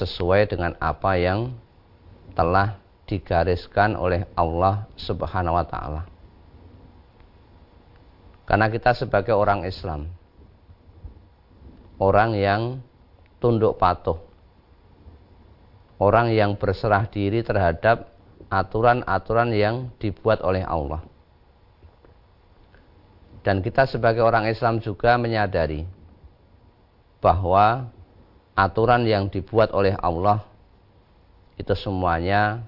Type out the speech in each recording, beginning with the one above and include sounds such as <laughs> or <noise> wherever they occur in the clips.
sesuai dengan apa yang telah digariskan oleh Allah Subhanahu wa taala. Karena kita sebagai orang Islam orang yang tunduk patuh. Orang yang berserah diri terhadap aturan-aturan yang dibuat oleh Allah. Dan kita sebagai orang Islam juga menyadari bahwa aturan yang dibuat oleh Allah itu semuanya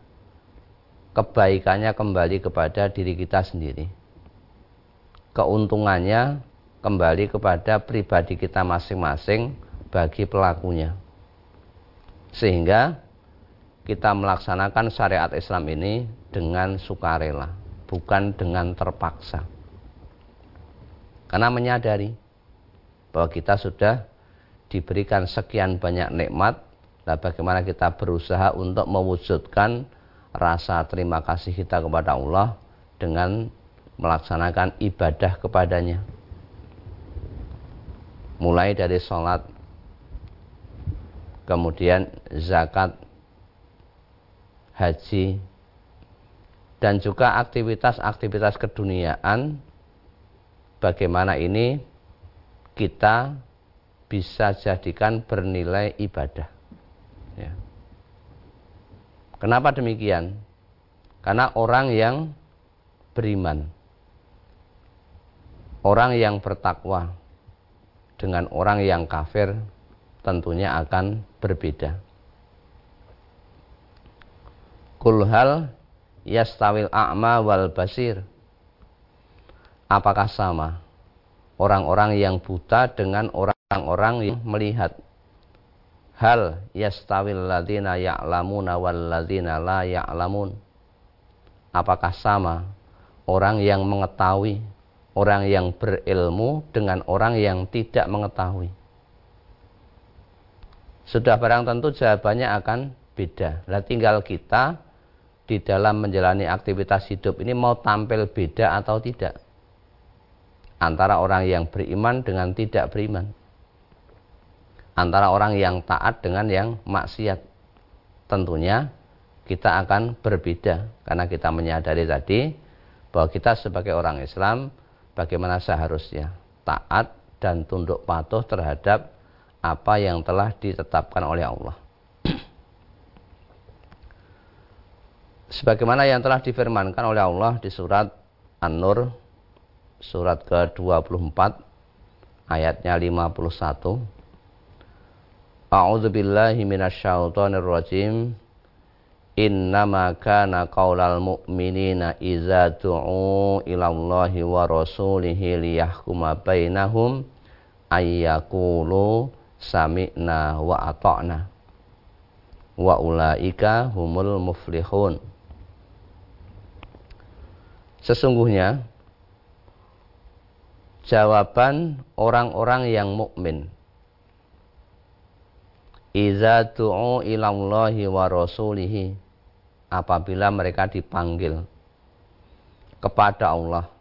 kebaikannya kembali kepada diri kita sendiri. Keuntungannya kembali kepada pribadi kita masing-masing bagi pelakunya. Sehingga kita melaksanakan syariat Islam ini dengan sukarela, bukan dengan terpaksa. Karena menyadari bahwa kita sudah diberikan sekian banyak nikmat, nah bagaimana kita berusaha untuk mewujudkan rasa terima kasih kita kepada Allah dengan melaksanakan ibadah kepadanya. Mulai dari sholat kemudian zakat haji dan juga aktivitas-aktivitas keduniaan. Bagaimana ini kita bisa jadikan bernilai ibadah ya. kenapa demikian karena orang yang beriman orang yang bertakwa dengan orang yang kafir tentunya akan berbeda. Kulhal yastawil a'ma wal basir. Apakah sama orang-orang yang buta dengan orang-orang yang melihat? Hal yastawil ladina ya'lamuna wal ladina la ya'lamun. Apakah sama orang yang mengetahui orang yang berilmu dengan orang yang tidak mengetahui. Sudah barang tentu jawabannya akan beda. Nah tinggal kita di dalam menjalani aktivitas hidup ini mau tampil beda atau tidak. Antara orang yang beriman dengan tidak beriman. Antara orang yang taat dengan yang maksiat. Tentunya kita akan berbeda. Karena kita menyadari tadi bahwa kita sebagai orang Islam bagaimana seharusnya taat dan tunduk patuh terhadap apa yang telah ditetapkan oleh Allah. <clears throat> Sebagaimana yang telah difirmankan oleh Allah di surat An-Nur surat ke-24 ayatnya 51. A'udzu billahi minasyaitonir rajim. Innama kana qaulal mu'minina iza du'u ilallahi wa rasulihi liyahkuma bainahum ayyakulu sami'na wa ata'na wa ulaika humul muflihun Sesungguhnya jawaban orang-orang yang mukmin Iza du'u ilallahi wa rasulihi. Apabila mereka dipanggil kepada Allah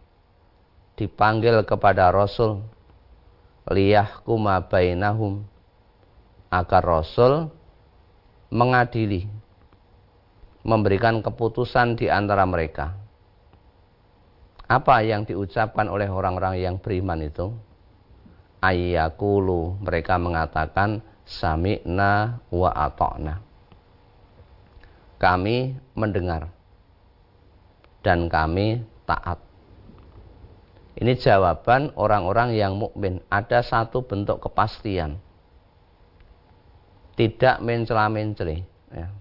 dipanggil kepada Rasul liyahkuma bainahum agar Rasul mengadili memberikan keputusan di antara mereka. Apa yang diucapkan oleh orang-orang yang beriman itu? Ayyakulu mereka mengatakan sami'na wa ata'na kami mendengar dan kami taat. Ini jawaban orang-orang yang mukmin. Ada satu bentuk kepastian. Tidak mencela-menceli. Ya.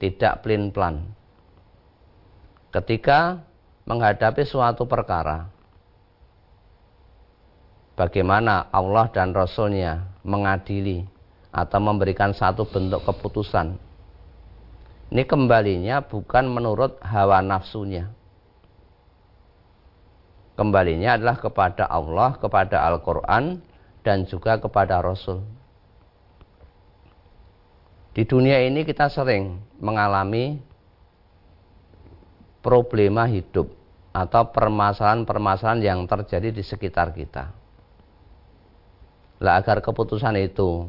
Tidak pelin-pelan. Ketika menghadapi suatu perkara, bagaimana Allah dan Rasulnya mengadili atau memberikan satu bentuk keputusan ini kembalinya bukan menurut hawa nafsunya. Kembalinya adalah kepada Allah, kepada Al-Quran, dan juga kepada Rasul. Di dunia ini kita sering mengalami problema hidup atau permasalahan-permasalahan yang terjadi di sekitar kita. Lah agar keputusan itu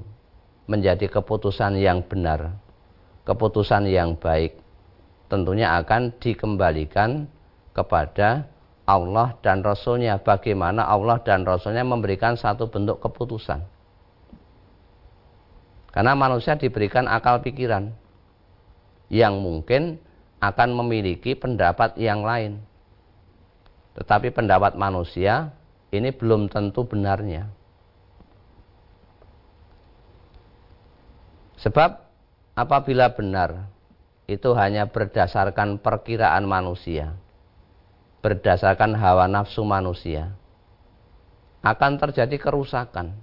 menjadi keputusan yang benar, keputusan yang baik, tentunya akan dikembalikan kepada Allah dan Rasulnya. Bagaimana Allah dan Rasulnya memberikan satu bentuk keputusan. Karena manusia diberikan akal pikiran yang mungkin akan memiliki pendapat yang lain. Tetapi pendapat manusia ini belum tentu benarnya. Sebab apabila benar itu hanya berdasarkan perkiraan manusia, berdasarkan hawa nafsu manusia, akan terjadi kerusakan.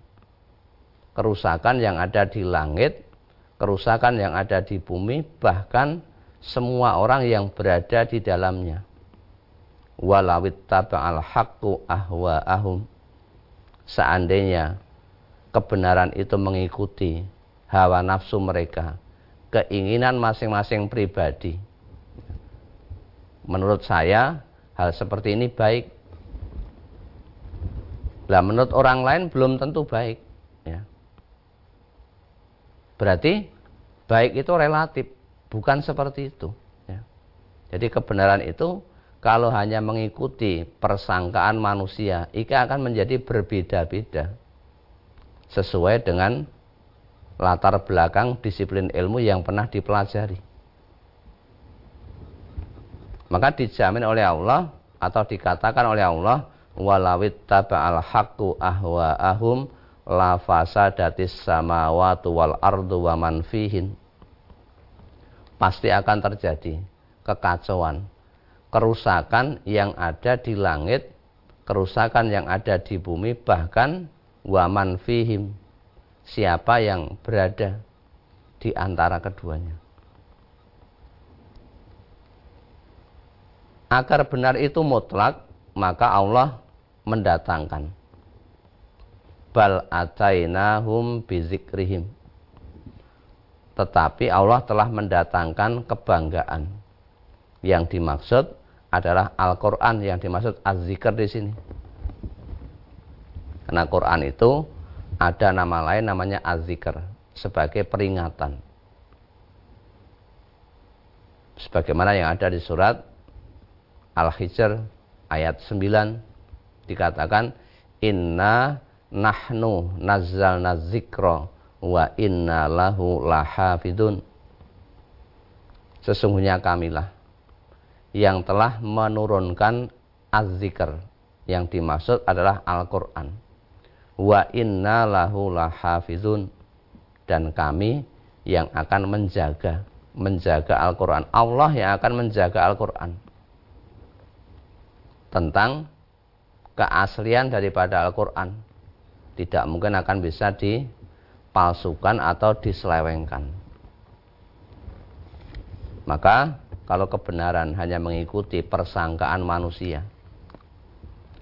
Kerusakan yang ada di langit, kerusakan yang ada di bumi, bahkan semua orang yang berada di dalamnya. Walawit taba'al haqqu ahwa'ahum. Seandainya kebenaran itu mengikuti hawa nafsu mereka, keinginan masing-masing pribadi. Menurut saya, hal seperti ini baik. Lah menurut orang lain belum tentu baik. Ya. Berarti baik itu relatif, bukan seperti itu. Ya. Jadi kebenaran itu kalau hanya mengikuti persangkaan manusia, itu akan menjadi berbeda-beda sesuai dengan latar belakang disiplin ilmu yang pernah dipelajari. Maka dijamin oleh Allah atau dikatakan oleh Allah walawit taba'al haqqu ahwa'ahum la fasadatis samawati wal ardu wa man fihin. Pasti akan terjadi kekacauan, kerusakan yang ada di langit, kerusakan yang ada di bumi bahkan waman fihim siapa yang berada di antara keduanya. Agar benar itu mutlak, maka Allah mendatangkan. Bal atainahum bizikrihim. Tetapi Allah telah mendatangkan kebanggaan. Yang dimaksud adalah Al-Quran, yang dimaksud az-zikr di sini. Karena Quran itu ada nama lain namanya azikr sebagai peringatan. Sebagaimana yang ada di surat Al-Hijr ayat 9 dikatakan inna nahnu nazzalna zikra wa inna lahu lahafidun. Sesungguhnya kamilah yang telah menurunkan az-zikr yang dimaksud adalah Al-Qur'an wa inna lahu lahafizun dan kami yang akan menjaga menjaga Al-Qur'an. Allah yang akan menjaga Al-Qur'an. Tentang keaslian daripada Al-Qur'an. Tidak mungkin akan bisa dipalsukan atau diselewengkan. Maka kalau kebenaran hanya mengikuti persangkaan manusia,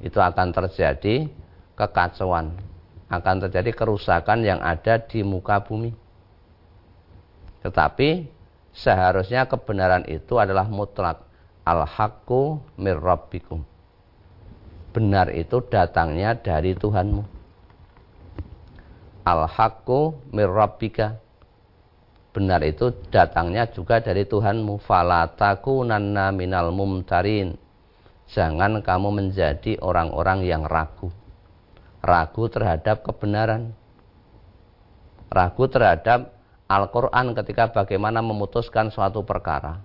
itu akan terjadi kekacauan, akan terjadi kerusakan yang ada di muka bumi. Tetapi seharusnya kebenaran itu adalah mutlak. Al-haqqu mirrabbikum. Benar itu datangnya dari Tuhanmu. Al-haqqu mirrabbika. Benar itu datangnya juga dari Tuhanmu. Falatakunanna minal mumtarin. Jangan kamu menjadi orang-orang yang ragu ragu terhadap kebenaran, ragu terhadap Al-Quran ketika bagaimana memutuskan suatu perkara.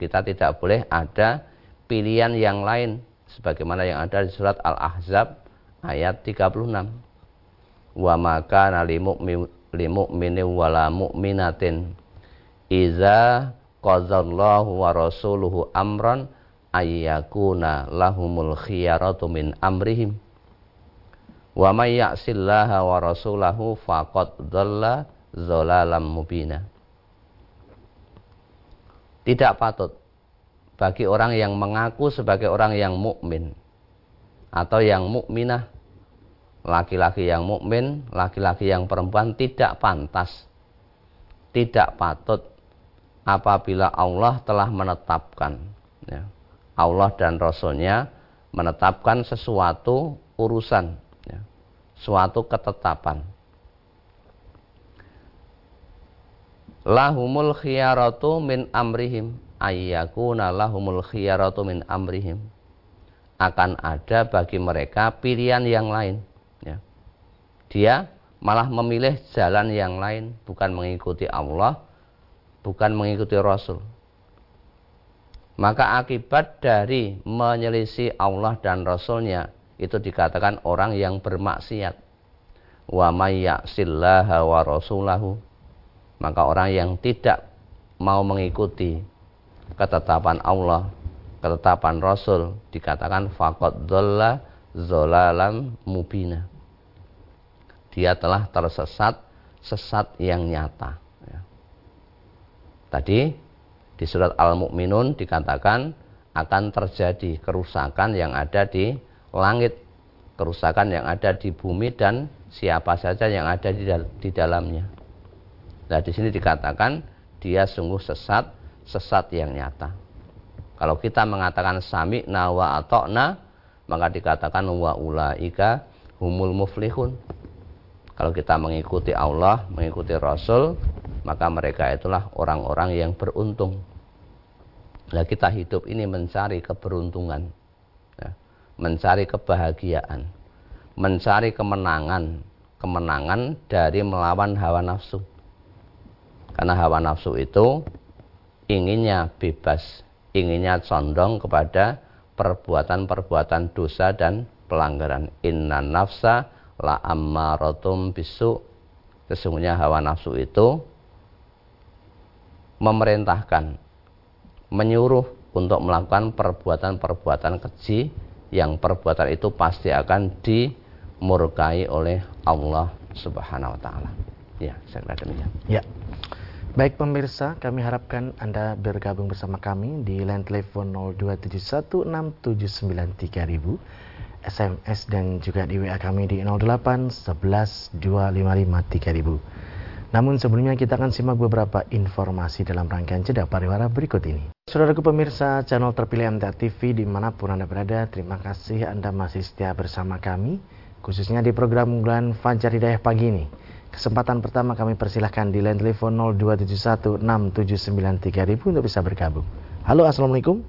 Kita tidak boleh ada pilihan yang lain sebagaimana yang ada di surat Al-Ahzab ayat 36. Wa maka limu'mini wala mu'minatin iza qadallahu wa rasuluhu amran ayyakuna lahumul khiyaratu min amrihim Wa may ya'sillaha wa rasulahu faqad dhalla dhalalam mubina. Tidak patut bagi orang yang mengaku sebagai orang yang mukmin atau yang mukminah laki-laki yang mukmin, laki-laki yang perempuan tidak pantas, tidak patut apabila Allah telah menetapkan, ya, Allah dan Rasulnya menetapkan sesuatu urusan suatu ketetapan. lahumul khiyaratu min amrihim ayyakuna lahumul khiyaratu min amrihim akan ada bagi mereka pilihan yang lain ya. dia malah memilih jalan yang lain bukan mengikuti Allah bukan mengikuti Rasul maka akibat dari menyelisih Allah dan Rasulnya itu dikatakan orang yang bermaksiat wa may wa rasulahu maka orang yang tidak mau mengikuti ketetapan Allah, ketetapan Rasul dikatakan faqad dhalla zolalam mubina. Dia telah tersesat sesat yang nyata. Ya. Tadi di surat Al-Mu'minun dikatakan akan terjadi kerusakan yang ada di langit, kerusakan yang ada di bumi dan siapa saja yang ada di, dalamnya. Nah, di sini dikatakan dia sungguh sesat, sesat yang nyata. Kalau kita mengatakan sami nawa atokna, maka dikatakan wa ulaika humul muflihun. Kalau kita mengikuti Allah, mengikuti Rasul, maka mereka itulah orang-orang yang beruntung. Nah, kita hidup ini mencari keberuntungan, mencari kebahagiaan, mencari kemenangan, kemenangan dari melawan hawa nafsu. Karena hawa nafsu itu inginnya bebas, inginnya condong kepada perbuatan-perbuatan dosa dan pelanggaran. Inna nafsa la ammaratum bisu. Sesungguhnya hawa nafsu itu memerintahkan, menyuruh untuk melakukan perbuatan-perbuatan keji yang perbuatan itu pasti akan dimurkai oleh Allah Subhanahu wa taala. Ya, saya kira demikian. Ya. Baik pemirsa, kami harapkan Anda bergabung bersama kami di line telepon 02716793000, SMS dan juga di WA kami di 08112553000. Namun sebelumnya kita akan simak beberapa informasi dalam rangkaian jeda pariwara berikut ini. Saudaraku pemirsa channel terpilih MTA TV di mana pun Anda berada, terima kasih Anda masih setia bersama kami, khususnya di program unggulan Fajar Hidayah pagi ini. Kesempatan pertama kami persilahkan di line telepon 02716793000 untuk bisa bergabung. Halo, Assalamualaikum.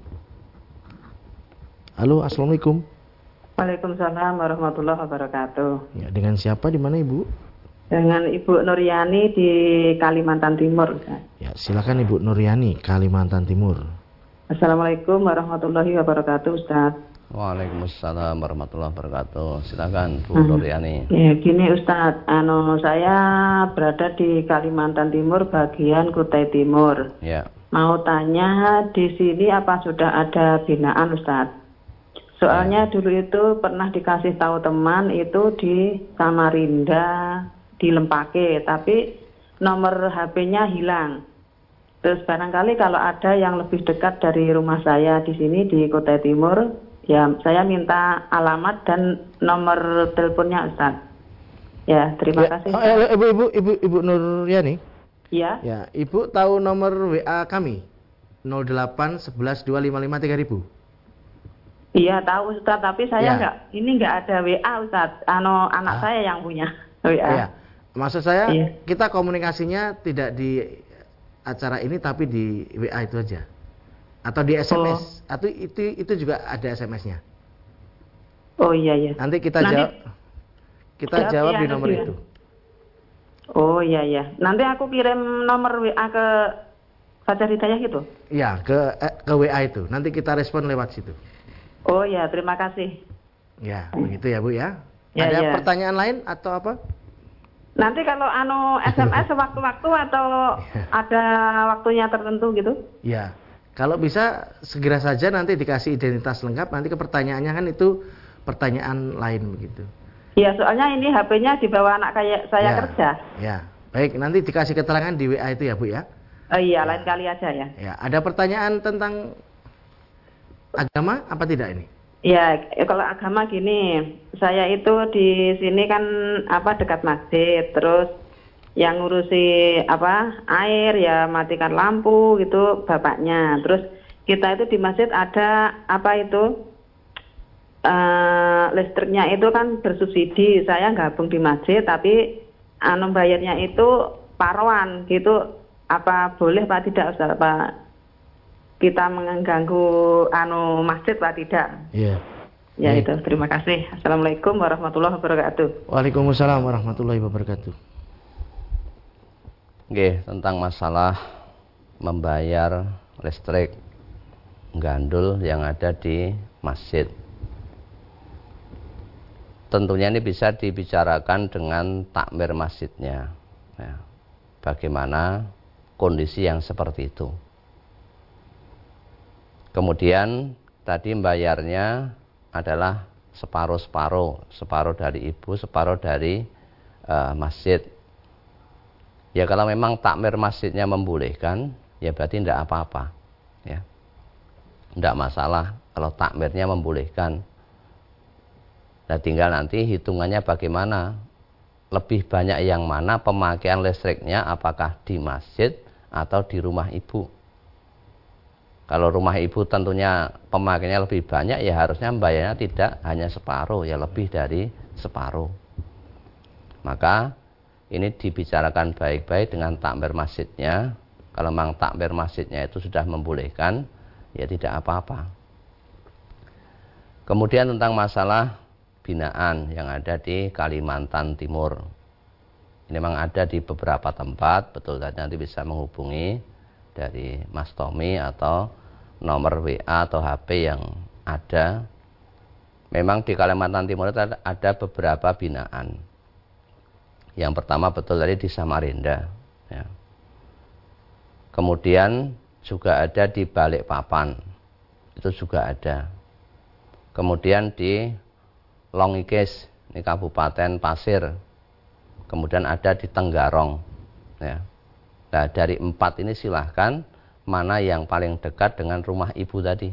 Halo, Assalamualaikum. Waalaikumsalam warahmatullahi wabarakatuh. Ya, dengan siapa di mana Ibu? Dengan Ibu Nuryani di Kalimantan Timur. Ya, silakan Ibu Nuryani, Kalimantan Timur. Assalamualaikum warahmatullahi wabarakatuh, Ustaz. Waalaikumsalam warahmatullahi wabarakatuh. Silakan Bu hmm. Nuryani. Ya, gini Ustadz, anu saya berada di Kalimantan Timur, bagian Kutai Timur. Ya. Mau tanya di sini apa sudah ada binaan Ustadz? Soalnya ya. dulu itu pernah dikasih tahu teman itu di Samarinda, di Lempake, tapi nomor HP-nya hilang. Terus barangkali kalau ada yang lebih dekat dari rumah saya di sini di Kutai Timur, Ya, saya minta alamat dan nomor teleponnya Ustaz. Ya, terima ya, kasih. Oh, eh, ibu, ibu, ibu, ibu Nuryani. Ya. Ya, Ibu tahu nomor WA kami? 08 11 255 3000. Iya, tahu Ustaz, tapi saya ya. ini nggak ada WA Ustaz. Ano anak ah. saya yang punya <laughs> WA. Iya. Maksud saya iya. kita komunikasinya tidak di acara ini tapi di WA itu aja atau di SMS oh. atau itu itu juga ada SMS-nya. Oh iya iya. Nanti kita Nanti, jawab kita jawab, jawab ya, di nomor ya. itu. Oh iya iya. Nanti aku kirim nomor WA ke Fajar Hidayah gitu. Iya, ke eh, ke WA itu. Nanti kita respon lewat situ. Oh iya, terima kasih. Ya, begitu ya, Bu ya. ya ada ya. pertanyaan lain atau apa? Nanti kalau anu SMS sewaktu-waktu <laughs> atau ada waktunya tertentu gitu? Iya. Kalau bisa segera saja nanti dikasih identitas lengkap, nanti ke pertanyaannya kan itu pertanyaan lain begitu. Iya, soalnya ini HP-nya dibawa anak kayak saya ya, kerja. Ya, baik. Nanti dikasih keterangan di WA itu ya, Bu ya. Oh iya, ya. lain kali aja ya. Ya, ada pertanyaan tentang agama apa tidak ini? Ya, kalau agama gini, saya itu di sini kan apa dekat masjid, terus yang ngurusi apa air ya matikan lampu gitu bapaknya. Terus kita itu di masjid ada apa itu uh, listriknya itu kan bersubsidi. Saya gabung di masjid tapi anu bayarnya itu paruan gitu. Apa boleh Pak? Tidak Ustaz? Pak kita mengganggu anu masjid Pak tidak? Iya. Ya itu, terima kasih. Assalamualaikum warahmatullahi wabarakatuh. Waalaikumsalam warahmatullahi wabarakatuh. Oke, tentang masalah membayar listrik gandul yang ada di masjid. Tentunya ini bisa dibicarakan dengan takmir masjidnya. Ya. Bagaimana kondisi yang seperti itu. Kemudian tadi membayarnya adalah separuh-separuh, separuh dari ibu, separuh dari uh, masjid. Ya kalau memang takmir masjidnya membolehkan, ya berarti tidak apa-apa. Ya. Tidak masalah kalau takmirnya membolehkan. Nah tinggal nanti hitungannya bagaimana. Lebih banyak yang mana pemakaian listriknya apakah di masjid atau di rumah ibu. Kalau rumah ibu tentunya pemakaiannya lebih banyak ya harusnya membayarnya tidak hanya separuh ya lebih dari separuh. Maka ini dibicarakan baik-baik dengan takmir masjidnya. Kalau memang takmir masjidnya itu sudah membolehkan ya tidak apa-apa. Kemudian tentang masalah binaan yang ada di Kalimantan Timur. Ini memang ada di beberapa tempat, betul saja nanti bisa menghubungi dari Mas Tommy atau nomor WA atau HP yang ada memang di Kalimantan Timur ada beberapa binaan yang pertama betul tadi di Samarinda ya. kemudian juga ada di Balikpapan itu juga ada kemudian di Longikes ini Kabupaten Pasir kemudian ada di Tenggarong ya. nah dari empat ini silahkan mana yang paling dekat dengan rumah ibu tadi.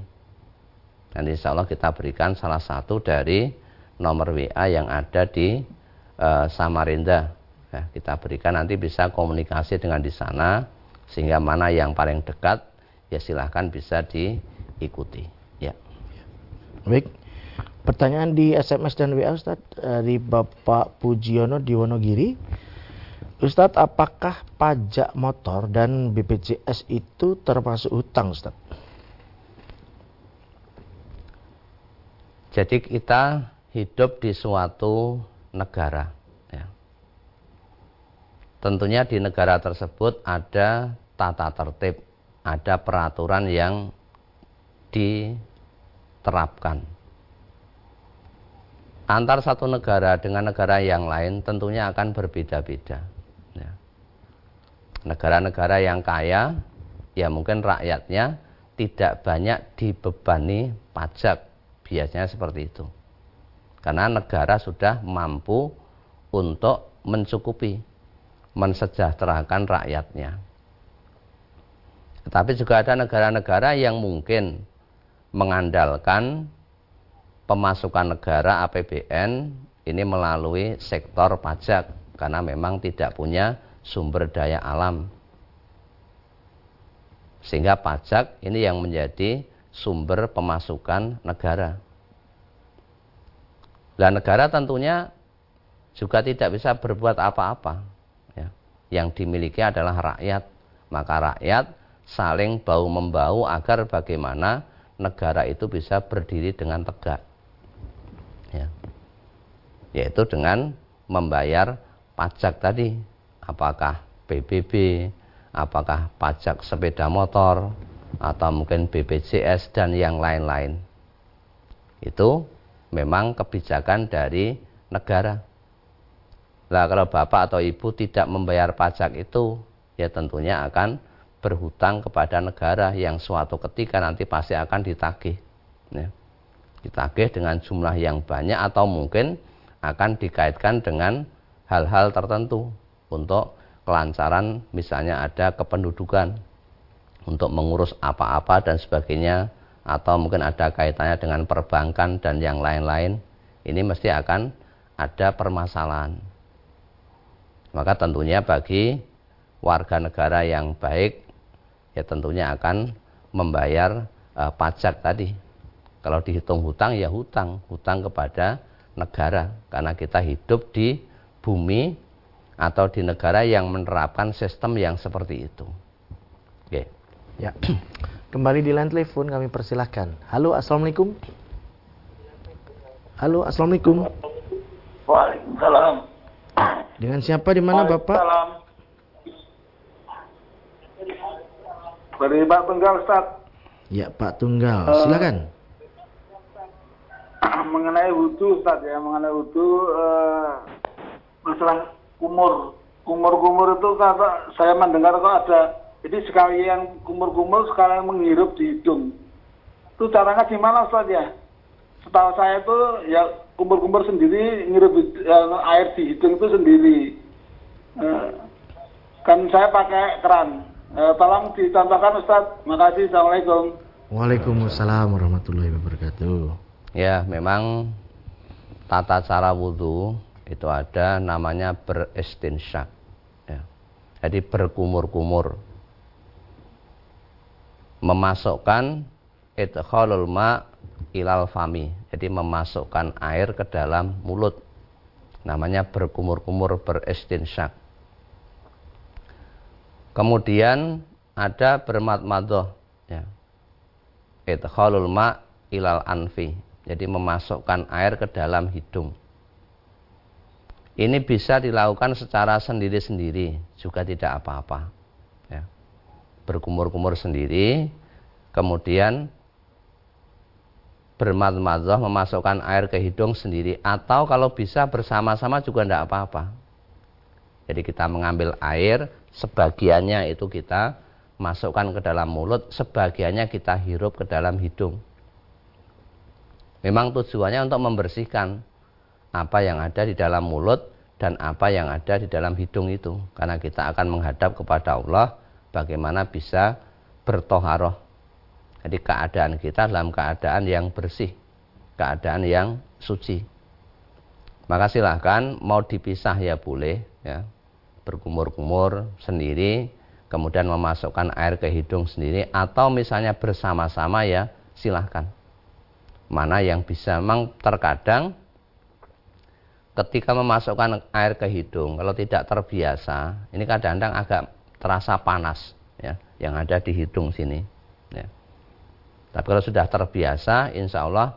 Dan insya Allah kita berikan salah satu dari nomor WA yang ada di e, Samarinda. Ya, kita berikan nanti bisa komunikasi dengan di sana sehingga mana yang paling dekat ya silahkan bisa diikuti. Ya. Baik. Pertanyaan di SMS dan WA Ustaz dari Bapak Pujiono di Wonogiri. Ustadz, apakah pajak motor dan BPJS itu termasuk hutang, Ustadz? Jadi kita hidup di suatu negara. Ya. Tentunya di negara tersebut ada tata tertib, ada peraturan yang diterapkan. Antar satu negara dengan negara yang lain tentunya akan berbeda-beda negara-negara yang kaya ya mungkin rakyatnya tidak banyak dibebani pajak. Biasanya seperti itu. Karena negara sudah mampu untuk mencukupi mensejahterakan rakyatnya. Tetapi juga ada negara-negara yang mungkin mengandalkan pemasukan negara APBN ini melalui sektor pajak karena memang tidak punya sumber daya alam. Sehingga pajak ini yang menjadi sumber pemasukan negara. Dan negara tentunya juga tidak bisa berbuat apa-apa. Ya. Yang dimiliki adalah rakyat. Maka rakyat saling bau-membau agar bagaimana negara itu bisa berdiri dengan tegak. Ya. Yaitu dengan membayar pajak tadi apakah PBB, apakah pajak sepeda motor, atau mungkin BPJS dan yang lain-lain. Itu memang kebijakan dari negara. Lah kalau bapak atau ibu tidak membayar pajak itu, ya tentunya akan berhutang kepada negara yang suatu ketika nanti pasti akan ditagih. Ya. Ditagih dengan jumlah yang banyak atau mungkin akan dikaitkan dengan hal-hal tertentu untuk kelancaran misalnya ada kependudukan untuk mengurus apa-apa dan sebagainya atau mungkin ada kaitannya dengan perbankan dan yang lain-lain ini mesti akan ada permasalahan. Maka tentunya bagi warga negara yang baik ya tentunya akan membayar uh, pajak tadi. Kalau dihitung hutang ya hutang hutang kepada negara karena kita hidup di bumi atau di negara yang menerapkan sistem yang seperti itu. Oke. Ya. <clears throat> Kembali di line telepon kami persilahkan. Halo, assalamualaikum. Halo, assalamualaikum. Waalaikumsalam. Dengan siapa di mana Bapak? Waalaikumsalam. Dari Pak Tunggal Ustaz. Ya, Pak Tunggal. Eh, Silakan. <clears throat> mengenai wudhu Ustaz ya, mengenai wudhu eh, masalah kumur. Kumur-kumur itu kata saya mendengar kok ada jadi sekali yang kumur-kumur sekali yang menghirup di hidung. Itu caranya gimana Ustaz ya? Setahu saya itu ya kumur-kumur sendiri ngirup eh, air di hidung itu sendiri. Eh, kan saya pakai keran. Eh, tolong dicontohkan Ustaz. Makasih. Assalamualaikum. Waalaikumsalam warahmatullahi wabarakatuh. Ya, memang tata cara wudhu itu ada namanya beristinsyak. Ya. Jadi berkumur-kumur. Memasukkan idkhalul ma ilal fami. Jadi memasukkan air ke dalam mulut. Namanya berkumur-kumur beristinsyak. Kemudian ada bermat-madoh. Ya. Idkhalul ma ilal anfi. Jadi memasukkan air ke dalam hidung. Ini bisa dilakukan secara sendiri-sendiri, juga tidak apa-apa. Ya. Berkumur-kumur sendiri, kemudian bermadmadah memasukkan air ke hidung sendiri, atau kalau bisa bersama-sama juga tidak apa-apa. Jadi kita mengambil air, sebagiannya itu kita masukkan ke dalam mulut, sebagiannya kita hirup ke dalam hidung. Memang tujuannya untuk membersihkan apa yang ada di dalam mulut dan apa yang ada di dalam hidung itu. Karena kita akan menghadap kepada Allah bagaimana bisa bertoharoh. Jadi keadaan kita dalam keadaan yang bersih, keadaan yang suci. Maka silahkan mau dipisah ya boleh ya. Berkumur-kumur sendiri, kemudian memasukkan air ke hidung sendiri atau misalnya bersama-sama ya silahkan mana yang bisa memang terkadang ketika memasukkan air ke hidung kalau tidak terbiasa ini kadang-kadang agak terasa panas ya yang ada di hidung sini ya. tapi kalau sudah terbiasa insya Allah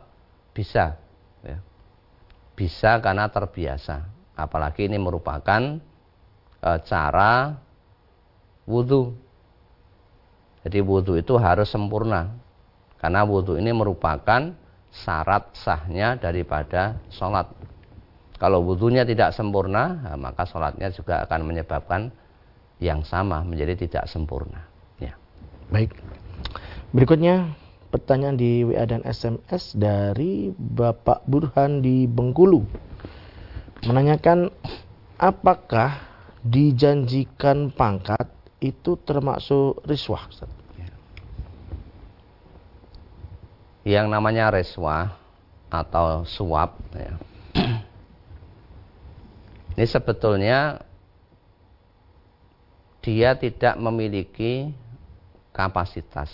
bisa ya. bisa karena terbiasa apalagi ini merupakan e, cara wudhu jadi wudhu itu harus sempurna karena wudhu ini merupakan syarat sahnya daripada sholat. Kalau wudhunya tidak sempurna, nah, maka sholatnya juga akan menyebabkan yang sama menjadi tidak sempurna. Ya. Baik. Berikutnya pertanyaan di WA dan SMS dari Bapak Burhan di Bengkulu. Menanyakan apakah dijanjikan pangkat itu termasuk riswah? Ustaz? yang namanya reswa atau suap ya. Ini sebetulnya dia tidak memiliki kapasitas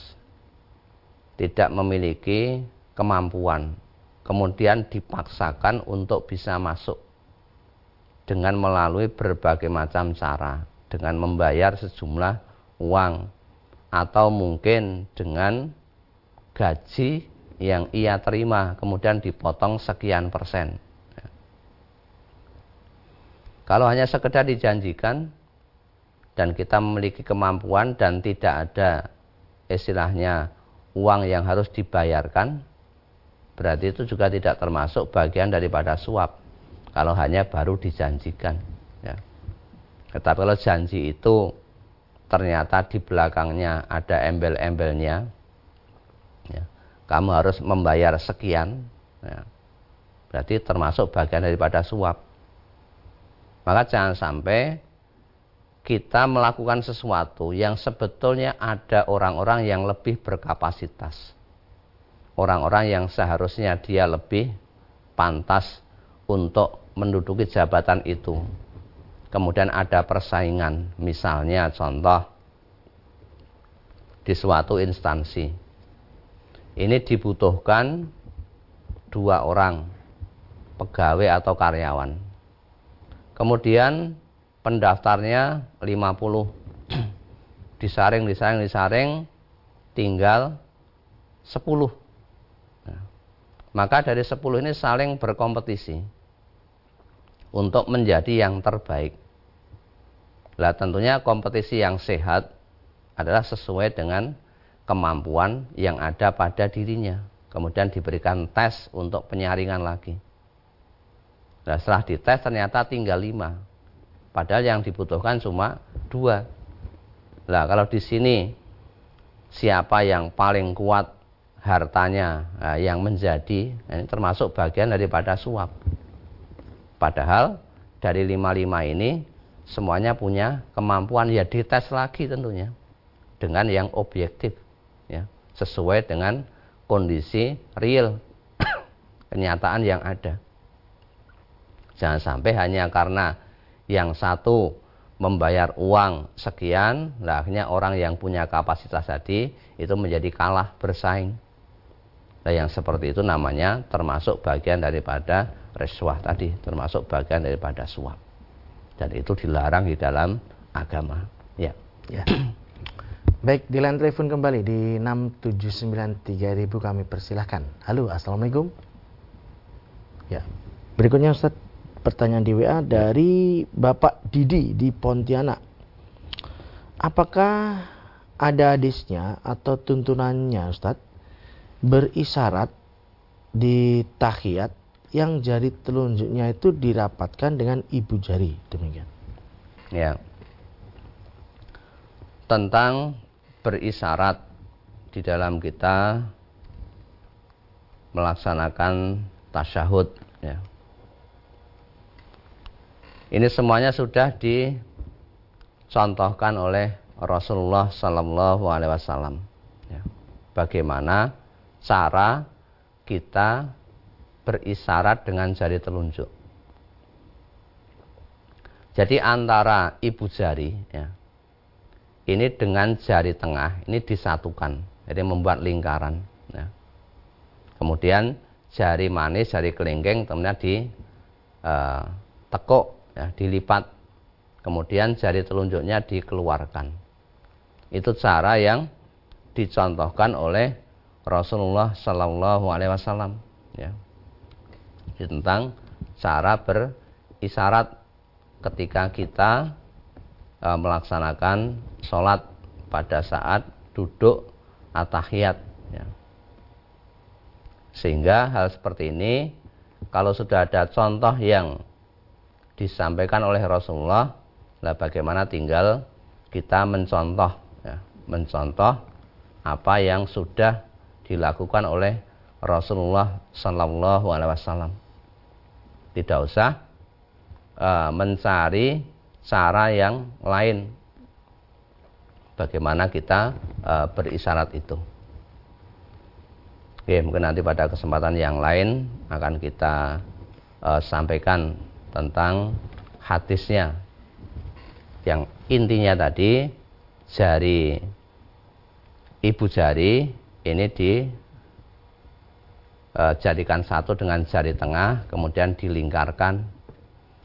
tidak memiliki kemampuan kemudian dipaksakan untuk bisa masuk dengan melalui berbagai macam cara dengan membayar sejumlah uang atau mungkin dengan gaji yang ia terima kemudian dipotong sekian persen. Kalau hanya sekedar dijanjikan dan kita memiliki kemampuan dan tidak ada istilahnya uang yang harus dibayarkan, berarti itu juga tidak termasuk bagian daripada suap. Kalau hanya baru dijanjikan. Ya. Tetapi kalau janji itu ternyata di belakangnya ada embel-embelnya, kamu harus membayar sekian ya. berarti termasuk bagian daripada suap maka jangan sampai kita melakukan sesuatu yang sebetulnya ada orang-orang yang lebih berkapasitas. Orang-orang yang seharusnya dia lebih pantas untuk menduduki jabatan itu. Kemudian ada persaingan. Misalnya contoh di suatu instansi. Ini dibutuhkan dua orang pegawai atau karyawan. Kemudian pendaftarnya 50. disaring disaring disaring tinggal 10 nah, maka dari 10 ini saling berkompetisi untuk menjadi yang terbaik. Lah tentunya kompetisi yang sehat adalah sesuai dengan kemampuan yang ada pada dirinya. Kemudian diberikan tes untuk penyaringan lagi Nah, setelah dites ternyata tinggal lima. Padahal yang dibutuhkan cuma dua. Nah, kalau di sini siapa yang paling kuat hartanya nah, yang menjadi nah, ini termasuk bagian daripada suap. Padahal dari lima-lima ini semuanya punya kemampuan ya dites lagi tentunya dengan yang objektif ya sesuai dengan kondisi real <coughs> kenyataan yang ada. Jangan sampai hanya karena yang satu membayar uang sekian, akhirnya orang yang punya kapasitas tadi itu menjadi kalah bersaing. Nah, yang seperti itu namanya termasuk bagian daripada reswah tadi, termasuk bagian daripada suap. Dan itu dilarang di dalam agama. Ya. ya. <clears throat> Baik, di line telepon kembali di 6793000 kami persilahkan. Halo, Assalamualaikum. Ya. Berikutnya Ustaz pertanyaan di WA dari Bapak Didi di Pontianak. Apakah ada hadisnya atau tuntunannya Ustadz berisyarat di tahiyat yang jari telunjuknya itu dirapatkan dengan ibu jari demikian. Ya. Tentang berisyarat di dalam kita melaksanakan tasyahud ya. Ini semuanya sudah dicontohkan oleh Rasulullah Sallallahu Alaihi Wasallam. Ya. Bagaimana cara kita berisyarat dengan jari telunjuk. Jadi antara ibu jari, ya, ini dengan jari tengah ini disatukan, jadi membuat lingkaran. Ya. Kemudian jari manis, jari kelingking, kemudian di uh, ya, dilipat. Kemudian jari telunjuknya dikeluarkan. Itu cara yang dicontohkan oleh Rasulullah Shallallahu Alaihi Wasallam ya. Tentang cara berisyarat ketika kita e, melaksanakan sholat pada saat duduk atahiyat ya. sehingga hal seperti ini kalau sudah ada contoh yang disampaikan oleh Rasulullah lah bagaimana tinggal kita mencontoh ya, mencontoh apa yang sudah dilakukan oleh Rasulullah Sallallahu Alaihi Wasallam. Tidak usah uh, mencari cara yang lain bagaimana kita uh, berisyarat itu. Oke, mungkin nanti pada kesempatan yang lain akan kita uh, sampaikan tentang hadisnya. Yang intinya tadi jari ibu jari ini di e, jadikan satu dengan jari tengah kemudian dilingkarkan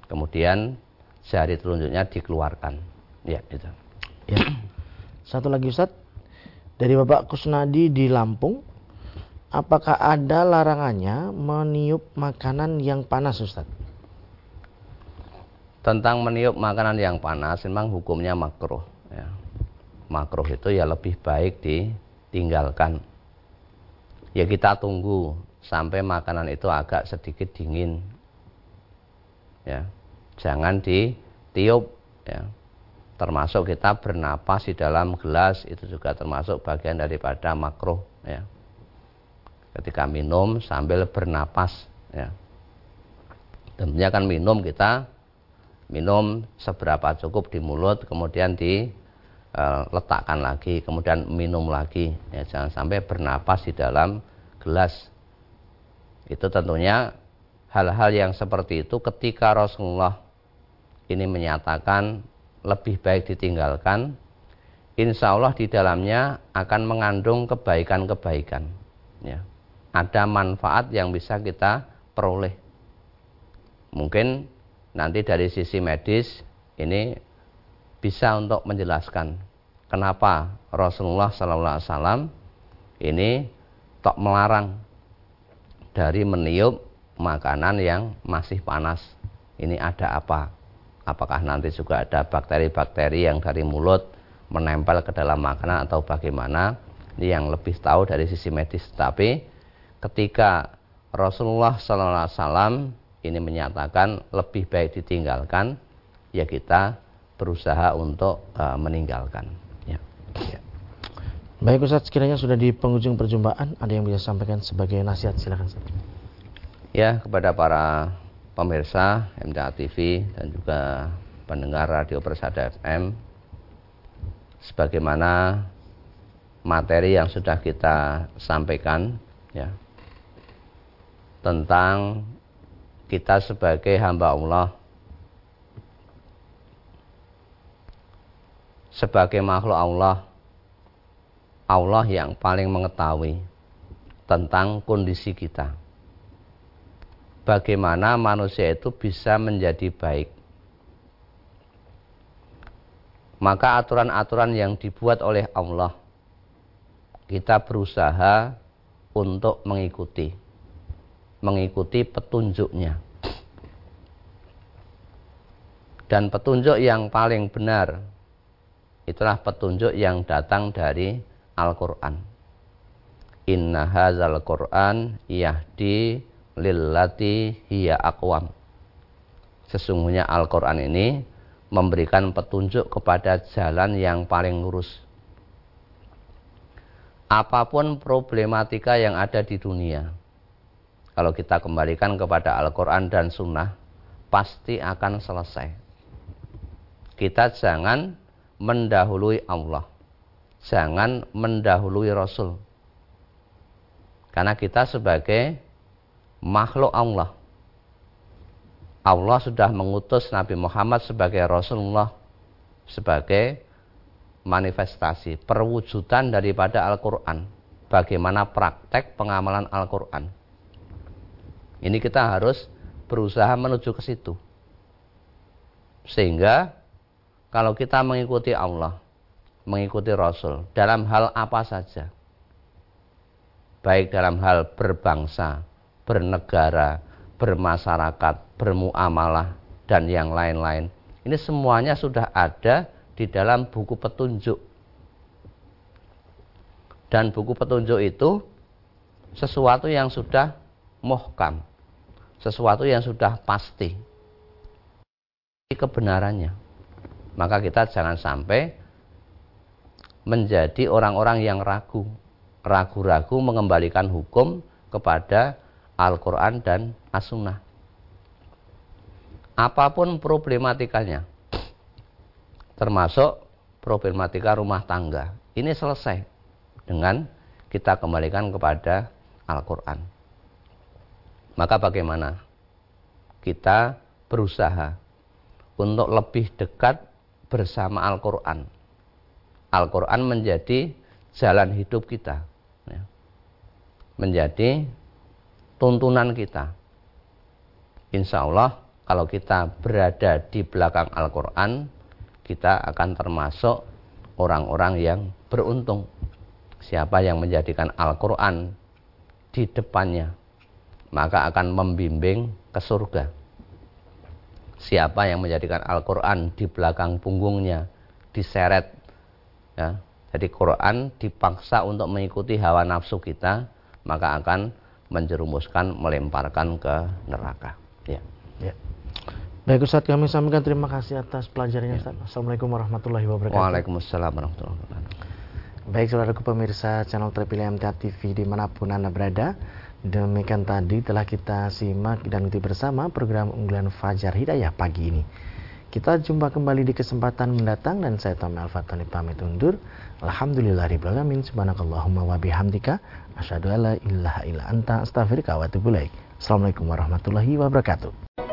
kemudian jari telunjuknya dikeluarkan. Ya itu ya. Satu lagi Ustaz. Dari Bapak Kusnadi di Lampung apakah ada larangannya meniup makanan yang panas Ustaz tentang meniup makanan yang panas memang hukumnya makruh ya. makruh itu ya lebih baik ditinggalkan. Ya kita tunggu sampai makanan itu agak sedikit dingin ya. Jangan ditiup ya. Termasuk kita bernapas di dalam gelas itu juga termasuk bagian daripada makruh ya. Ketika minum sambil bernapas ya. Tentunya kan minum kita minum seberapa cukup di mulut kemudian diletakkan eh, lagi kemudian minum lagi. Ya jangan sampai bernapas di dalam gelas. Itu tentunya hal-hal yang seperti itu ketika Rasulullah ini menyatakan lebih baik ditinggalkan insya Allah di dalamnya akan mengandung kebaikan-kebaikan. Ya ada manfaat yang bisa kita peroleh. Mungkin nanti dari sisi medis ini bisa untuk menjelaskan kenapa Rasulullah Sallallahu Alaihi Wasallam ini tok melarang dari meniup makanan yang masih panas. Ini ada apa? Apakah nanti juga ada bakteri-bakteri yang dari mulut menempel ke dalam makanan atau bagaimana? Ini yang lebih tahu dari sisi medis. Tapi ketika Rasulullah Sallallahu Alaihi Wasallam ini menyatakan lebih baik ditinggalkan, ya kita berusaha untuk uh, meninggalkan. Ya. ya. Baik Ustaz, sekiranya sudah di penghujung perjumpaan, ada yang bisa sampaikan sebagai nasihat silakan. Ya, kepada para pemirsa MTA TV dan juga pendengar Radio Persada FM, sebagaimana materi yang sudah kita sampaikan, ya, tentang kita sebagai hamba Allah sebagai makhluk Allah Allah yang paling mengetahui tentang kondisi kita. Bagaimana manusia itu bisa menjadi baik? Maka aturan-aturan yang dibuat oleh Allah kita berusaha untuk mengikuti mengikuti petunjuknya. Dan petunjuk yang paling benar itulah petunjuk yang datang dari Al-Qur'an. Inna hazal Qur'an yahdi lillati hiya aqwam. Sesungguhnya Al-Qur'an ini memberikan petunjuk kepada jalan yang paling lurus. Apa pun problematika yang ada di dunia, kalau kita kembalikan kepada Al-Quran dan Sunnah, pasti akan selesai. Kita jangan mendahului Allah. Jangan mendahului Rasul. Karena kita sebagai makhluk Allah. Allah sudah mengutus Nabi Muhammad sebagai Rasulullah. Sebagai manifestasi, perwujudan daripada Al-Quran. Bagaimana praktek pengamalan Al-Quran ini kita harus berusaha menuju ke situ. Sehingga kalau kita mengikuti Allah, mengikuti Rasul dalam hal apa saja, baik dalam hal berbangsa, bernegara, bermasyarakat, bermuamalah, dan yang lain-lain. Ini semuanya sudah ada di dalam buku petunjuk. Dan buku petunjuk itu sesuatu yang sudah muhkam sesuatu yang sudah pasti kebenarannya. Maka kita jangan sampai menjadi orang-orang yang ragu, ragu-ragu mengembalikan hukum kepada Al-Quran dan As-Sunnah. Apa pun problematikanya, termasuk problematika rumah tangga, ini selesai dengan kita kembalikan kepada Al-Quran. Maka bagaimana? Kita berusaha untuk lebih dekat bersama Al-Quran. Al-Quran menjadi jalan hidup kita. Ya. Menjadi tuntunan kita. Insya Allah kalau kita berada di belakang Al-Quran, kita akan termasuk orang-orang yang beruntung. Siapa yang menjadikan Al-Quran di depannya, maka akan membimbing ke surga. Siapa yang menjadikan Al-Quran di belakang punggungnya, diseret, ya, jadi Quran dipaksa untuk mengikuti hawa nafsu kita, maka akan menjerumuskan, melemparkan ke neraka. Ya. ya. Baik Ustaz, kami sampaikan terima kasih atas pelajarannya Ustaz. Assalamualaikum warahmatullahi wabarakatuh. Waalaikumsalam warahmatullahi wabarakatuh. Baik saudaraku pemirsa channel terpilih MTA TV di mana pun Anda berada Demikian tadi telah kita simak dan ikuti bersama program unggulan Fajar Hidayah pagi ini. Kita jumpa kembali di kesempatan mendatang dan saya Tommy Al-Fatani pamit undur. Alhamdulillah alamin subhanakallahumma wa bihamdika asyhadu alla ilaha illa anta astaghfiruka wa Assalamualaikum warahmatullahi wabarakatuh.